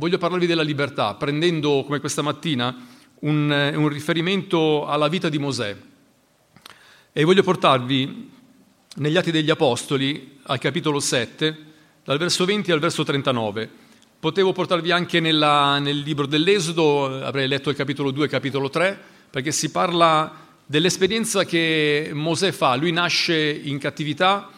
voglio parlarvi della libertà, prendendo come questa mattina un, un riferimento alla vita di Mosè. E voglio portarvi negli Atti degli Apostoli, al capitolo 7, dal verso 20 al verso 39. Potevo portarvi anche nella, nel libro dell'Esodo, avrei letto il capitolo 2 e il capitolo 3, perché si parla dell'esperienza che Mosè fa. Lui nasce in cattività,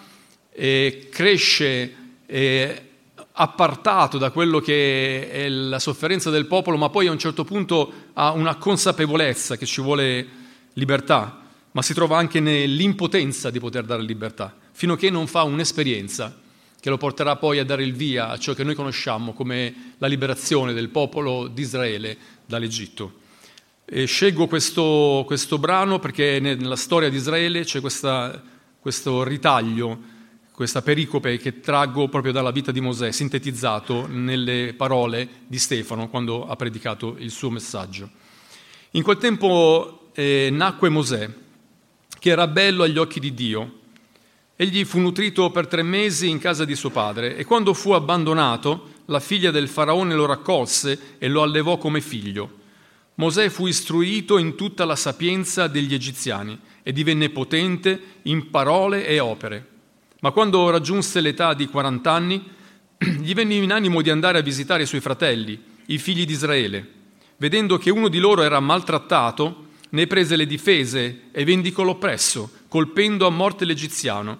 e cresce e appartato da quello che è la sofferenza del popolo, ma poi a un certo punto ha una consapevolezza che ci vuole libertà ma si trova anche nell'impotenza di poter dare libertà, fino a che non fa un'esperienza che lo porterà poi a dare il via a ciò che noi conosciamo come la liberazione del popolo di Israele dall'Egitto. E scelgo questo, questo, brano perché nella storia di Israele c'è questa, questo ritaglio, questa pericope che traggo proprio dalla vita di Mosè, sintetizzato nelle parole di Stefano quando ha predicato il suo messaggio. In quel tempo eh, nacque Mosè, che era bello agli occhi di Dio. Egli fu nutrito per tre mesi in casa di suo padre e quando fu abbandonato, la figlia del faraone lo raccolse e lo allevò come figlio. Mosè fu istruito in tutta la sapienza degli egiziani e divenne potente in parole e opere. Ma quando raggiunse l'età di 40 anni, gli venne in animo di andare a visitare i suoi fratelli, i figli di Israele. Vedendo che uno di loro era maltrattato, ne prese le difese e vendicò l'oppresso, colpendo a morte l'egiziano.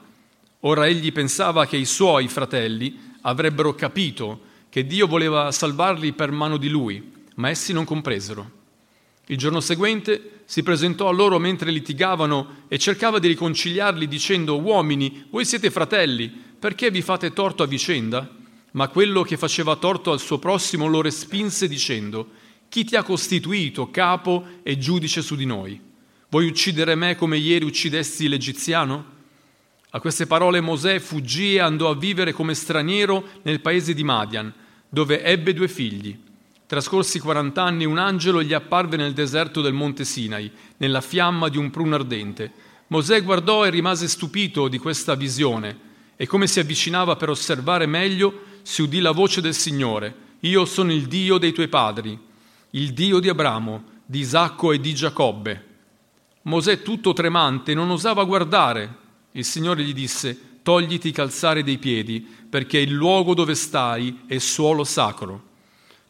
Ora egli pensava che i suoi fratelli avrebbero capito che Dio voleva salvarli per mano di lui, ma essi non compresero. Il giorno seguente si presentò a loro mentre litigavano e cercava di riconciliarli dicendo, uomini, voi siete fratelli, perché vi fate torto a vicenda? Ma quello che faceva torto al suo prossimo lo respinse dicendo, chi ti ha costituito capo e giudice su di noi? Vuoi uccidere me come ieri uccidesti l'egiziano? A queste parole Mosè fuggì e andò a vivere come straniero nel paese di Madian, dove ebbe due figli. Trascorsi 40 anni un angelo gli apparve nel deserto del monte Sinai, nella fiamma di un pruno ardente. Mosè guardò e rimase stupito di questa visione e come si avvicinava per osservare meglio, si udì la voce del Signore. Io sono il Dio dei tuoi padri il Dio di Abramo, di Isacco e di Giacobbe. Mosè, tutto tremante, non osava guardare. Il Signore gli disse, togliti i calzari dei piedi, perché il luogo dove stai è suolo sacro.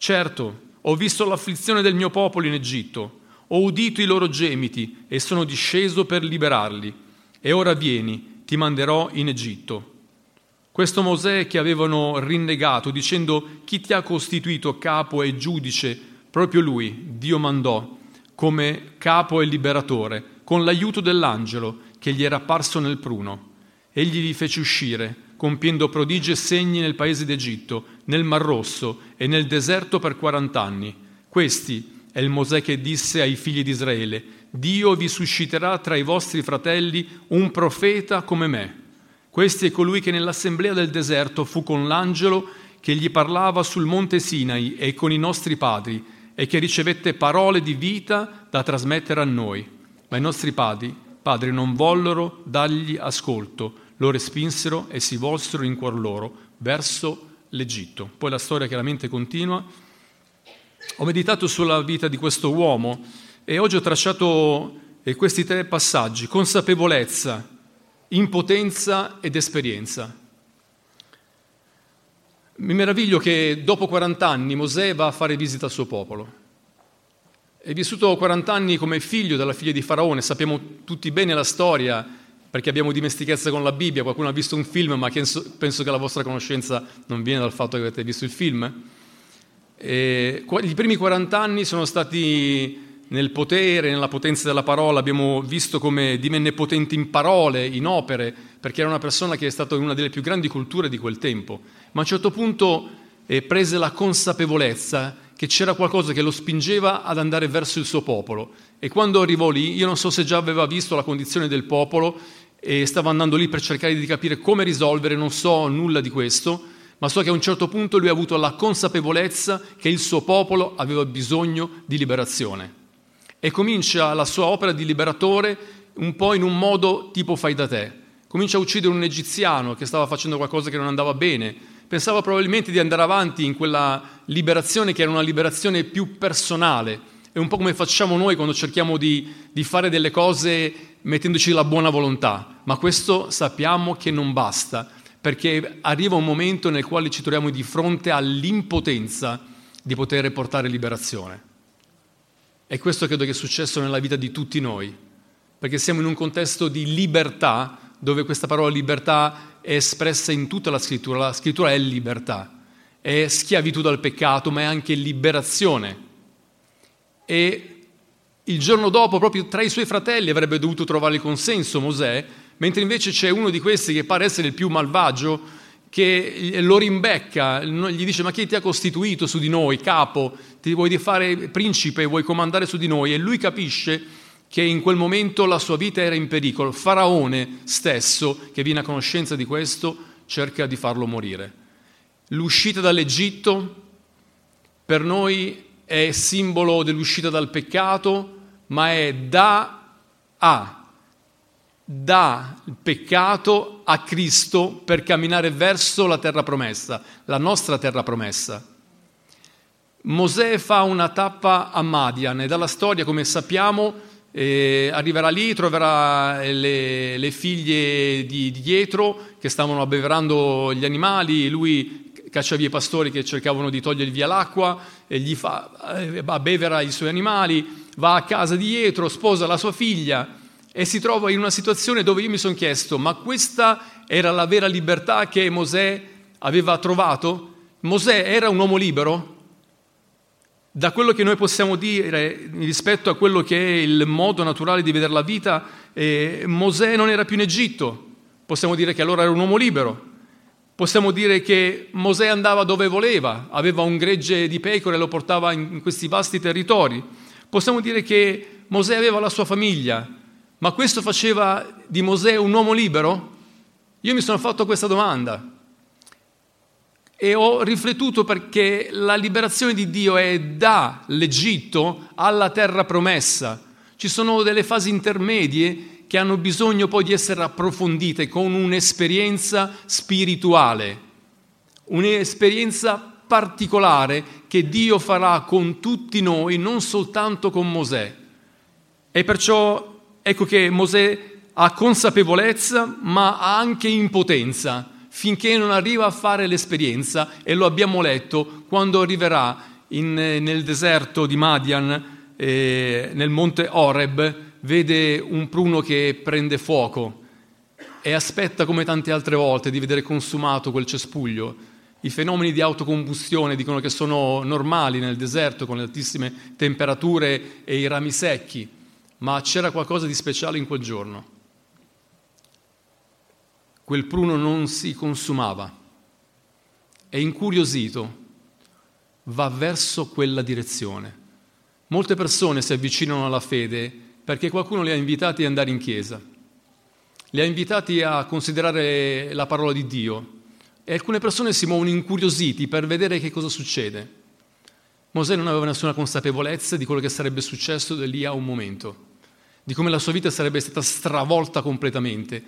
Certo, ho visto l'afflizione del mio popolo in Egitto, ho udito i loro gemiti e sono disceso per liberarli. E ora vieni, ti manderò in Egitto. Questo Mosè che avevano rinnegato, dicendo chi ti ha costituito capo e giudice Proprio lui, Dio mandò come capo e liberatore, con l'aiuto dell'angelo che gli era apparso nel pruno. Egli li fece uscire, compiendo prodigi e segni nel paese d'Egitto, nel Mar Rosso e nel deserto per quarant'anni. Questi è il Mosè che disse ai figli di Israele, Dio vi susciterà tra i vostri fratelli un profeta come me. Questi è colui che nell'assemblea del deserto fu con l'angelo che gli parlava sul monte Sinai e con i nostri padri, e che ricevette parole di vita da trasmettere a noi. Ma i nostri padri, padri non vollero dargli ascolto, lo respinsero e si volsero in cuor loro verso l'Egitto. Poi la storia chiaramente continua. Ho meditato sulla vita di questo uomo e oggi ho tracciato eh, questi tre passaggi, consapevolezza, impotenza ed esperienza. Mi meraviglio che dopo 40 anni Mosè va a fare visita al suo popolo. È vissuto 40 anni come figlio della figlia di Faraone, sappiamo tutti bene la storia perché abbiamo dimestichezza con la Bibbia, qualcuno ha visto un film ma penso che la vostra conoscenza non viene dal fatto che avete visto il film. E I primi 40 anni sono stati nel potere, nella potenza della parola, abbiamo visto come divenne potente in parole, in opere, perché era una persona che è stata una delle più grandi culture di quel tempo, ma a un certo punto eh, prese la consapevolezza che c'era qualcosa che lo spingeva ad andare verso il suo popolo e quando arrivò lì, io non so se già aveva visto la condizione del popolo e stava andando lì per cercare di capire come risolvere, non so nulla di questo, ma so che a un certo punto lui ha avuto la consapevolezza che il suo popolo aveva bisogno di liberazione e comincia la sua opera di liberatore un po' in un modo tipo fai da te. Comincia a uccidere un egiziano che stava facendo qualcosa che non andava bene, pensava probabilmente di andare avanti in quella liberazione che era una liberazione più personale. È un po' come facciamo noi quando cerchiamo di, di fare delle cose mettendoci la buona volontà, ma questo sappiamo che non basta, perché arriva un momento nel quale ci troviamo di fronte all'impotenza di poter portare liberazione. E questo credo che è successo nella vita di tutti noi, perché siamo in un contesto di libertà, dove questa parola libertà è espressa in tutta la scrittura. La scrittura è libertà, è schiavitù dal peccato, ma è anche liberazione. E il giorno dopo, proprio tra i suoi fratelli, avrebbe dovuto trovare il consenso Mosè, mentre invece c'è uno di questi che pare essere il più malvagio, che lo rimbecca, gli dice ma chi ti ha costituito su di noi, capo, ti vuoi fare principe, vuoi comandare su di noi? E lui capisce che in quel momento la sua vita era in pericolo. Faraone stesso, che viene a conoscenza di questo, cerca di farlo morire. L'uscita dall'Egitto per noi è simbolo dell'uscita dal peccato, ma è da a, da il peccato a Cristo per camminare verso la terra promessa, la nostra terra promessa. Mosè fa una tappa a Madian e dalla storia, come sappiamo, eh, arriverà lì, troverà le, le figlie di, di Dietro che stavano abbeverando gli animali, lui caccia via i pastori che cercavano di togliergli via l'acqua, e gli fa, eh, abbevera i suoi animali, va a casa di dietro, sposa la sua figlia e si trova in una situazione dove io mi sono chiesto, ma questa era la vera libertà che Mosè aveva trovato? Mosè era un uomo libero? Da quello che noi possiamo dire rispetto a quello che è il modo naturale di vedere la vita, eh, Mosè non era più in Egitto. Possiamo dire che allora era un uomo libero. Possiamo dire che Mosè andava dove voleva, aveva un gregge di pecore e lo portava in questi vasti territori. Possiamo dire che Mosè aveva la sua famiglia, ma questo faceva di Mosè un uomo libero? Io mi sono fatto questa domanda e ho riflettuto perché la liberazione di Dio è dall'Egitto alla terra promessa. Ci sono delle fasi intermedie che hanno bisogno poi di essere approfondite con un'esperienza spirituale, un'esperienza particolare che Dio farà con tutti noi, non soltanto con Mosè. E perciò ecco che Mosè ha consapevolezza, ma ha anche impotenza, finché non arriva a fare l'esperienza, e lo abbiamo letto quando arriverà in, nel deserto di Madian, eh, nel monte Oreb, vede un pruno che prende fuoco e aspetta come tante altre volte di vedere consumato quel cespuglio. I fenomeni di autocombustione dicono che sono normali nel deserto con le altissime temperature e i rami secchi, ma c'era qualcosa di speciale in quel giorno. Quel pruno non si consumava e incuriosito va verso quella direzione. Molte persone si avvicinano alla fede perché qualcuno li ha invitati ad andare in chiesa, li ha invitati a considerare la parola di Dio e alcune persone si muovono incuriositi per vedere che cosa succede. Mosè non aveva nessuna consapevolezza di quello che sarebbe successo da lì a un momento, di come la sua vita sarebbe stata stravolta completamente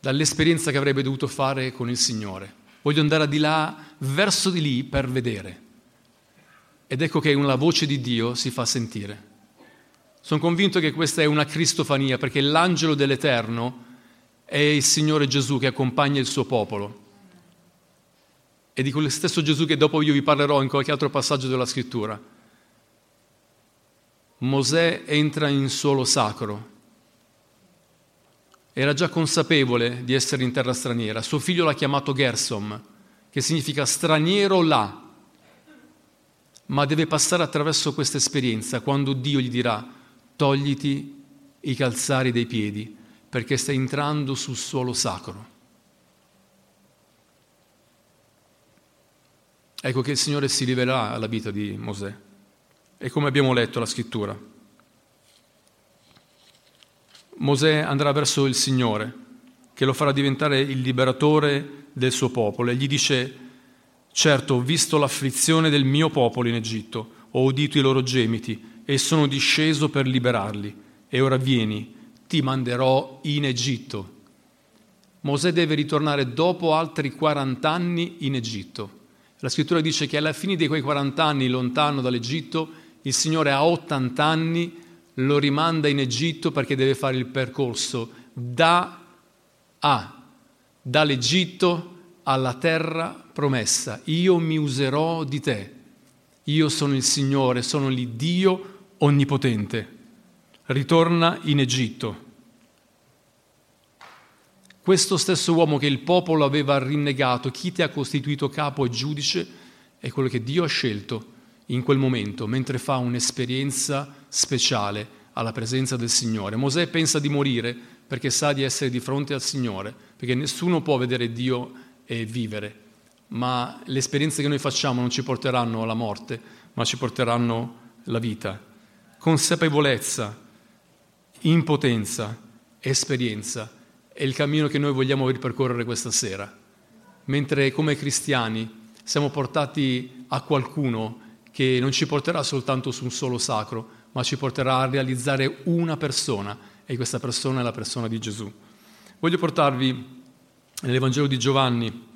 dall'esperienza che avrebbe dovuto fare con il Signore. Voglio andare di là, verso di lì, per vedere. Ed ecco che una voce di Dio si fa sentire. Sono convinto che questa è una cristofania perché l'angelo dell'Eterno è il Signore Gesù che accompagna il suo popolo. E di quello stesso Gesù che dopo io vi parlerò in qualche altro passaggio della scrittura. Mosè entra in suolo sacro. Era già consapevole di essere in terra straniera. Suo figlio l'ha chiamato Gersom, che significa straniero là. Ma deve passare attraverso questa esperienza quando Dio gli dirà togliti i calzari dei piedi perché stai entrando sul suolo sacro. Ecco che il Signore si rivelerà alla vita di Mosè. E come abbiamo letto la scrittura, Mosè andrà verso il Signore, che lo farà diventare il liberatore del suo popolo, e gli dice, certo, ho visto l'afflizione del mio popolo in Egitto, ho udito i loro gemiti, e sono disceso per liberarli. E ora vieni, ti manderò in Egitto. Mosè deve ritornare dopo altri 40 anni in Egitto. La scrittura dice che alla fine di quei 40 anni lontano dall'Egitto, il Signore a 80 anni lo rimanda in Egitto perché deve fare il percorso da a, dall'Egitto alla terra promessa. Io mi userò di te. Io sono il Signore, sono l'Iddio onnipotente. Ritorna in Egitto. Questo stesso uomo che il popolo aveva rinnegato, chi ti ha costituito capo e giudice, è quello che Dio ha scelto in quel momento, mentre fa un'esperienza speciale alla presenza del Signore. Mosè pensa di morire perché sa di essere di fronte al Signore, perché nessuno può vedere Dio e vivere, ma le esperienze che noi facciamo non ci porteranno alla morte, ma ci porteranno alla vita. Consapevolezza, impotenza, esperienza. È il cammino che noi vogliamo ripercorrere questa sera, mentre come cristiani siamo portati a qualcuno che non ci porterà soltanto su un solo sacro, ma ci porterà a realizzare una persona e questa persona è la persona di Gesù. Voglio portarvi nell'Evangelo di Giovanni,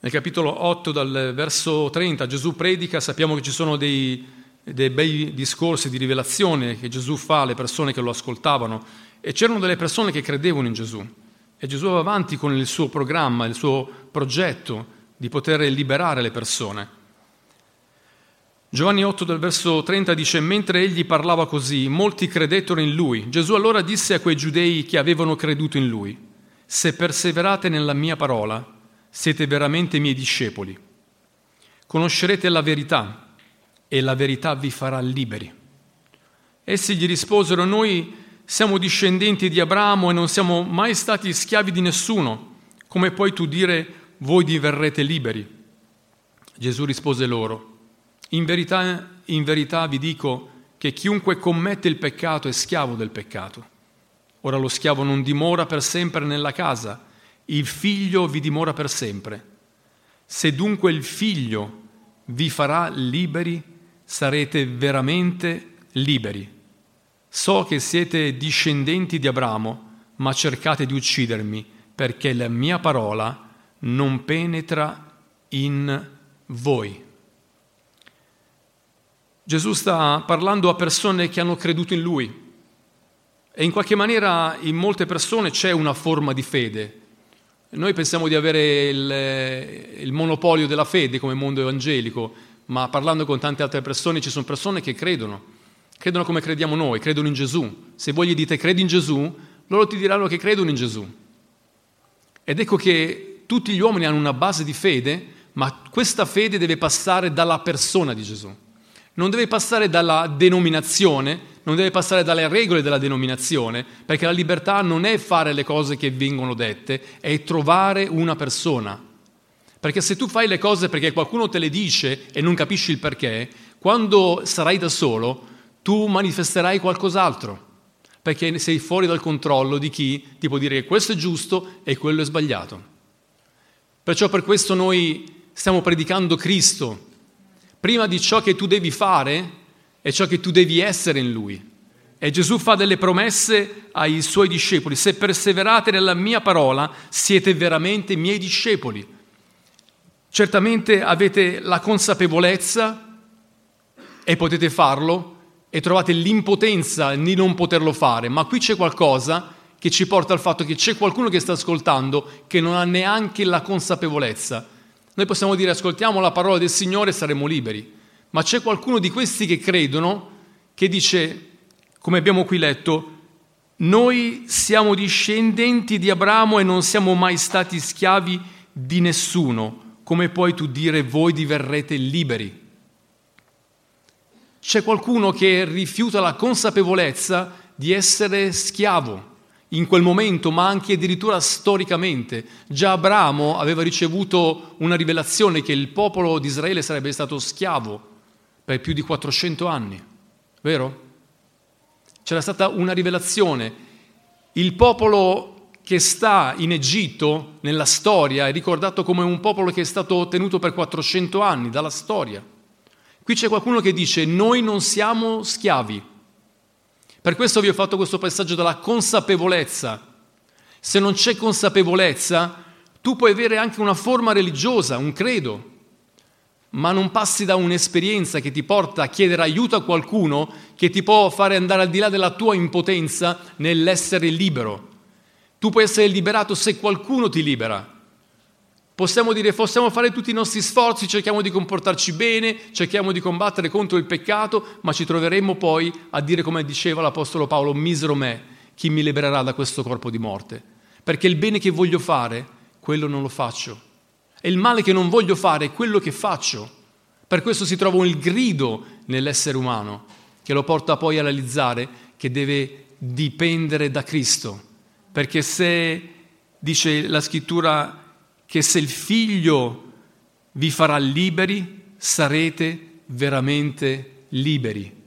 nel capitolo 8 dal verso 30, Gesù predica, sappiamo che ci sono dei, dei bei discorsi di rivelazione che Gesù fa alle persone che lo ascoltavano e c'erano delle persone che credevano in Gesù e Gesù va avanti con il suo programma, il suo progetto di poter liberare le persone. Giovanni 8 del verso 30 dice, mentre egli parlava così, molti credettero in lui. Gesù allora disse a quei giudei che avevano creduto in lui, se perseverate nella mia parola, siete veramente miei discepoli. Conoscerete la verità e la verità vi farà liberi. Essi gli risposero, noi siamo discendenti di Abramo e non siamo mai stati schiavi di nessuno. Come puoi tu dire, voi diverrete liberi? Gesù rispose loro, in verità, in verità vi dico che chiunque commette il peccato è schiavo del peccato. Ora lo schiavo non dimora per sempre nella casa, il figlio vi dimora per sempre. Se dunque il figlio vi farà liberi, sarete veramente liberi. So che siete discendenti di Abramo, ma cercate di uccidermi perché la mia parola non penetra in voi. Gesù sta parlando a persone che hanno creduto in Lui e in qualche maniera in molte persone c'è una forma di fede. Noi pensiamo di avere il, il monopolio della fede come mondo evangelico, ma parlando con tante altre persone ci sono persone che credono, credono come crediamo noi, credono in Gesù. Se voi gli dite credi in Gesù, loro ti diranno che credono in Gesù. Ed ecco che tutti gli uomini hanno una base di fede, ma questa fede deve passare dalla persona di Gesù non deve passare dalla denominazione, non deve passare dalle regole della denominazione, perché la libertà non è fare le cose che vengono dette, è trovare una persona. Perché se tu fai le cose perché qualcuno te le dice e non capisci il perché, quando sarai da solo, tu manifesterai qualcos'altro, perché sei fuori dal controllo di chi ti può dire che questo è giusto e quello è sbagliato. Perciò per questo noi stiamo predicando Cristo, prima di ciò che tu devi fare è ciò che tu devi essere in Lui. E Gesù fa delle promesse ai suoi discepoli, se perseverate nella mia parola siete veramente miei discepoli. Certamente avete la consapevolezza e potete farlo e trovate l'impotenza di non poterlo fare, ma qui c'è qualcosa che ci porta al fatto che c'è qualcuno che sta ascoltando che non ha neanche la consapevolezza noi possiamo dire ascoltiamo la parola del Signore e saremo liberi, ma c'è qualcuno di questi che credono che dice, come abbiamo qui letto, noi siamo discendenti di Abramo e non siamo mai stati schiavi di nessuno. Come puoi tu dire voi diverrete liberi? C'è qualcuno che rifiuta la consapevolezza di essere schiavo in quel momento, ma anche addirittura storicamente. Già Abramo aveva ricevuto una rivelazione che il popolo di Israele sarebbe stato schiavo per più di 400 anni, vero? C'era stata una rivelazione. Il popolo che sta in Egitto nella storia è ricordato come un popolo che è stato tenuto per 400 anni dalla storia. Qui c'è qualcuno che dice noi non siamo schiavi, per questo vi ho fatto questo passaggio della consapevolezza. Se non c'è consapevolezza, Tu puoi avere anche una forma religiosa, un credo, ma non passi da un'esperienza che ti porta a chiedere aiuto a qualcuno che ti può fare andare al di là della tua impotenza nell'essere libero. Tu puoi essere liberato se qualcuno ti libera. Possiamo dire, possiamo fare tutti i nostri sforzi, cerchiamo di comportarci bene, cerchiamo di combattere contro il peccato, ma ci troveremo poi a dire come diceva l'Apostolo Paolo, misero me, chi mi libererà da questo corpo di morte? Perché il bene che voglio fare quello non lo faccio. E il male che non voglio fare quello che faccio. Per questo si trova il grido nell'essere umano che lo porta poi a realizzare che deve dipendere da Cristo. Perché se, dice la scrittura, che se il figlio vi farà liberi, sarete veramente liberi.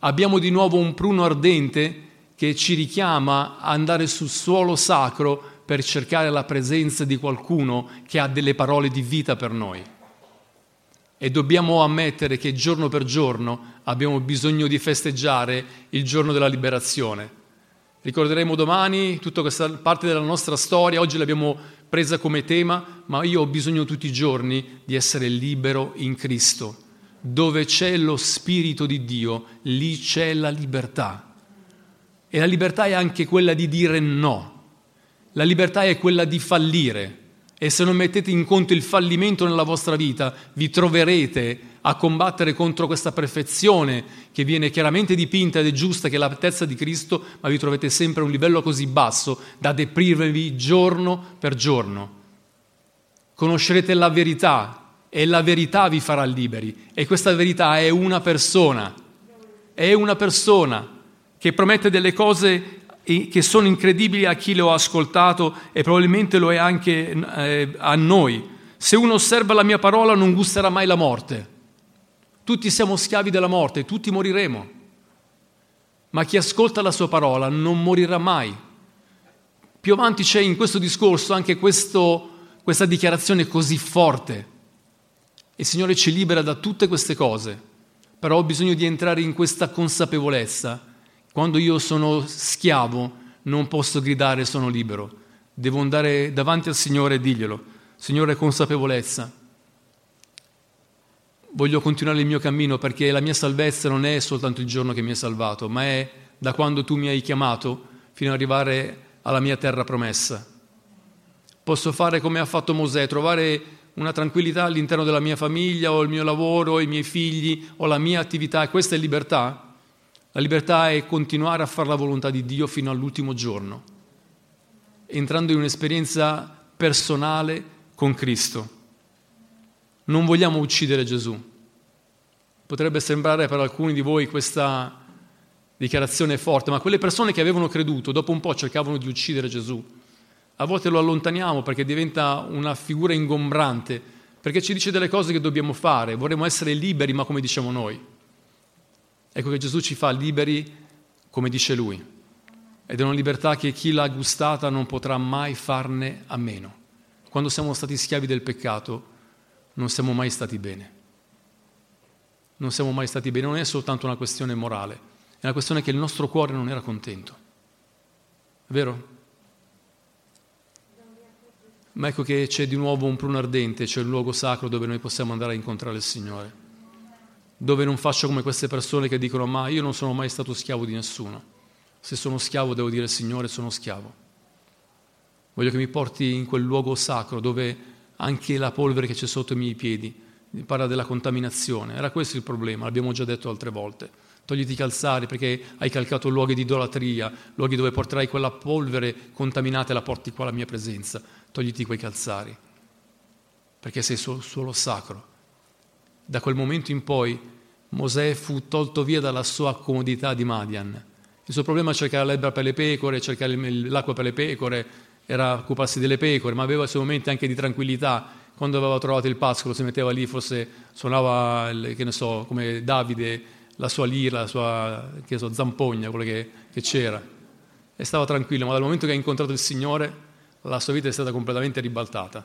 Abbiamo di nuovo un pruno ardente che ci richiama a andare sul suolo sacro per cercare la presenza di qualcuno che ha delle parole di vita per noi. E dobbiamo ammettere che giorno per giorno abbiamo bisogno di festeggiare il giorno della liberazione. Ricorderemo domani tutta questa parte della nostra storia, oggi l'abbiamo presa come tema, ma io ho bisogno tutti i giorni di essere libero in Cristo. Dove c'è lo Spirito di Dio, lì c'è la libertà. E la libertà è anche quella di dire no la libertà è quella di fallire e se non mettete in conto il fallimento nella vostra vita, vi troverete a combattere contro questa perfezione che viene chiaramente dipinta ed è giusta, che è l'altezza di Cristo, ma vi trovate sempre a un livello così basso da deprimervi giorno per giorno. Conoscerete la verità e la verità vi farà liberi e questa verità è una persona, è una persona che promette delle cose che sono incredibili a chi lo ha ascoltato e probabilmente lo è anche eh, a noi. Se uno osserva la mia parola non gusterà mai la morte. Tutti siamo schiavi della morte, tutti moriremo. Ma chi ascolta la sua parola non morirà mai. Più avanti c'è in questo discorso anche questo, questa dichiarazione così forte. Il Signore ci libera da tutte queste cose, però ho bisogno di entrare in questa consapevolezza quando io sono schiavo non posso gridare sono libero, devo andare davanti al Signore e dirglielo. Signore, consapevolezza. Voglio continuare il mio cammino perché la mia salvezza non è soltanto il giorno che mi hai salvato, ma è da quando tu mi hai chiamato fino ad arrivare alla mia terra promessa. Posso fare come ha fatto Mosè, trovare una tranquillità all'interno della mia famiglia o il mio lavoro, o i miei figli o la mia attività, questa è libertà? La libertà è continuare a fare la volontà di Dio fino all'ultimo giorno, entrando in un'esperienza personale con Cristo. Non vogliamo uccidere Gesù. Potrebbe sembrare per alcuni di voi questa dichiarazione forte, ma quelle persone che avevano creduto dopo un po' cercavano di uccidere Gesù. A volte lo allontaniamo perché diventa una figura ingombrante, perché ci dice delle cose che dobbiamo fare, vorremmo essere liberi, ma come diciamo noi. Ecco che Gesù ci fa liberi come dice Lui. Ed è una libertà che chi l'ha gustata non potrà mai farne a meno. Quando siamo stati schiavi del peccato non siamo mai stati bene. Non siamo mai stati bene, non è soltanto una questione morale, è una questione che il nostro cuore non era contento. Vero? Ma ecco che c'è di nuovo un pruno ardente, c'è il luogo sacro dove noi possiamo andare a incontrare il Signore dove non faccio come queste persone che dicono ma io non sono mai stato schiavo di nessuno. Se sono schiavo devo dire Signore sono schiavo. Voglio che mi porti in quel luogo sacro dove anche la polvere che c'è sotto i miei piedi parla della contaminazione. Era questo il problema, l'abbiamo già detto altre volte. Togliti i calzari perché hai calcato luoghi di idolatria, luoghi dove porterai quella polvere contaminata e la porti qua alla mia presenza. Togliti quei calzari perché sei sul suolo sacro da quel momento in poi Mosè fu tolto via dalla sua comodità di Madian. Il suo problema era cercare l'erba per le pecore, cercare l'acqua per le pecore, era occuparsi delle pecore, ma aveva i suoi momenti anche di tranquillità. Quando aveva trovato il pascolo si metteva lì, forse suonava, che ne so, come Davide, la sua lira, la sua so, zampogna, quello che, che c'era. E stava tranquillo, ma dal momento che ha incontrato il Signore, la sua vita è stata completamente ribaltata.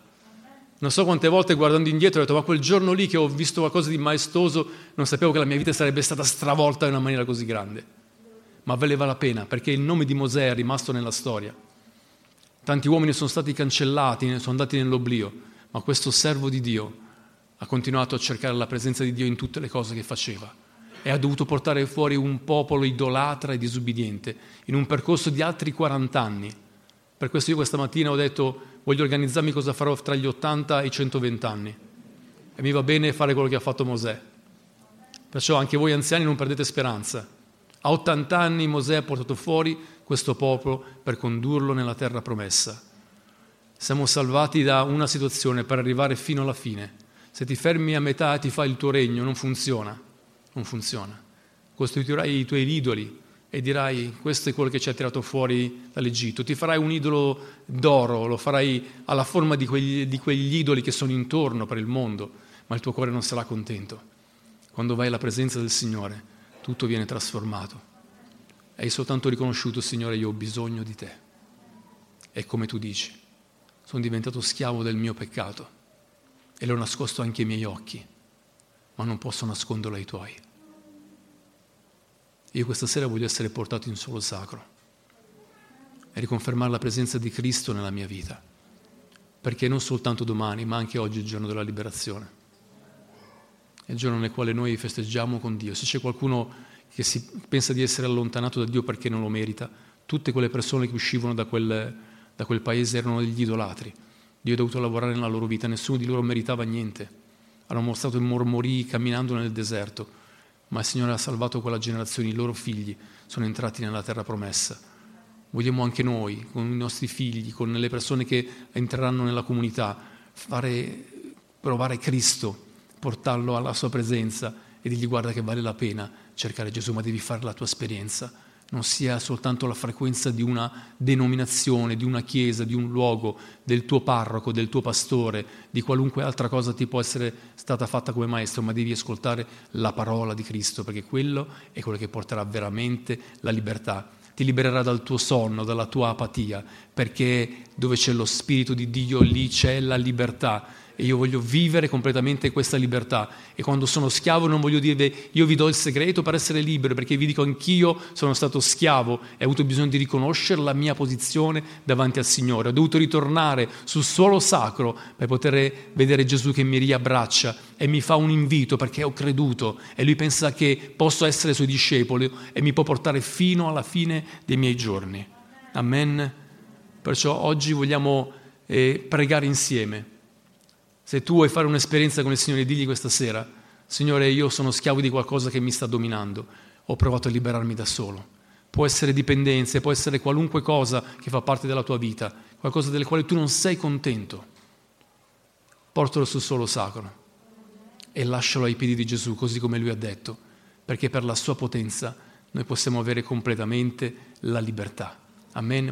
Non so quante volte guardando indietro ho detto, ma quel giorno lì che ho visto qualcosa di maestoso, non sapevo che la mia vita sarebbe stata stravolta in una maniera così grande. Ma valeva la pena, perché il nome di Mosè è rimasto nella storia. Tanti uomini sono stati cancellati, sono andati nell'oblio, ma questo servo di Dio ha continuato a cercare la presenza di Dio in tutte le cose che faceva e ha dovuto portare fuori un popolo idolatra e disubbidiente in un percorso di altri 40 anni. Per questo io questa mattina ho detto voglio organizzarmi cosa farò tra gli 80 e i 120 anni e mi va bene fare quello che ha fatto Mosè. Perciò anche voi anziani non perdete speranza. A 80 anni Mosè ha portato fuori questo popolo per condurlo nella terra promessa. Siamo salvati da una situazione per arrivare fino alla fine. Se ti fermi a metà e ti fai il tuo regno, non funziona. Non funziona. Costituirai i tuoi idoli e dirai questo è quello che ci ha tirato fuori dall'Egitto. Ti farai un idolo d'oro, lo farai alla forma di quegli, di quegli idoli che sono intorno per il mondo, ma il tuo cuore non sarà contento. Quando vai alla presenza del Signore, tutto viene trasformato. Hai soltanto riconosciuto, Signore, io ho bisogno di te. E come tu dici, sono diventato schiavo del mio peccato e l'ho nascosto anche ai miei occhi, ma non posso nasconderlo ai tuoi. Io questa sera voglio essere portato in solo sacro e riconfermare la presenza di Cristo nella mia vita, perché non soltanto domani, ma anche oggi è il giorno della liberazione è il giorno nel quale noi festeggiamo con Dio. Se c'è qualcuno che si pensa di essere allontanato da Dio perché non lo merita, tutte quelle persone che uscivano da quel, da quel paese erano degli idolatri. Dio ha dovuto lavorare nella loro vita, nessuno di loro meritava niente. Hanno mostrato i mormorii camminando nel deserto, ma il Signore ha salvato quella generazione, i loro figli sono entrati nella terra promessa. Vogliamo anche noi, con i nostri figli, con le persone che entreranno nella comunità, fare, provare Cristo portarlo alla sua presenza e dirgli guarda che vale la pena cercare Gesù, ma devi fare la tua esperienza. Non sia soltanto la frequenza di una denominazione, di una chiesa, di un luogo, del tuo parroco, del tuo pastore, di qualunque altra cosa ti può essere stata fatta come maestro, ma devi ascoltare la parola di Cristo, perché quello è quello che porterà veramente la libertà. Ti libererà dal tuo sonno, dalla tua apatia, perché dove c'è lo Spirito di Dio lì c'è la libertà e io voglio vivere completamente questa libertà. E quando sono schiavo non voglio dire io vi do il segreto per essere libero, perché vi dico anch'io sono stato schiavo e ho avuto bisogno di riconoscere la mia posizione davanti al Signore. Ho dovuto ritornare sul suolo sacro per poter vedere Gesù che mi riabbraccia e mi fa un invito perché ho creduto e lui pensa che posso essere suo discepolo e mi può portare fino alla fine dei miei giorni. Amen. Perciò oggi vogliamo eh, pregare insieme se tu vuoi fare un'esperienza con il Signore, digli questa sera, Signore, io sono schiavo di qualcosa che mi sta dominando, ho provato a liberarmi da solo. Può essere dipendenza, può essere qualunque cosa che fa parte della tua vita, qualcosa delle quali tu non sei contento. Portalo sul solo sacro e lascialo ai piedi di Gesù, così come lui ha detto, perché per la sua potenza noi possiamo avere completamente la libertà. Amen.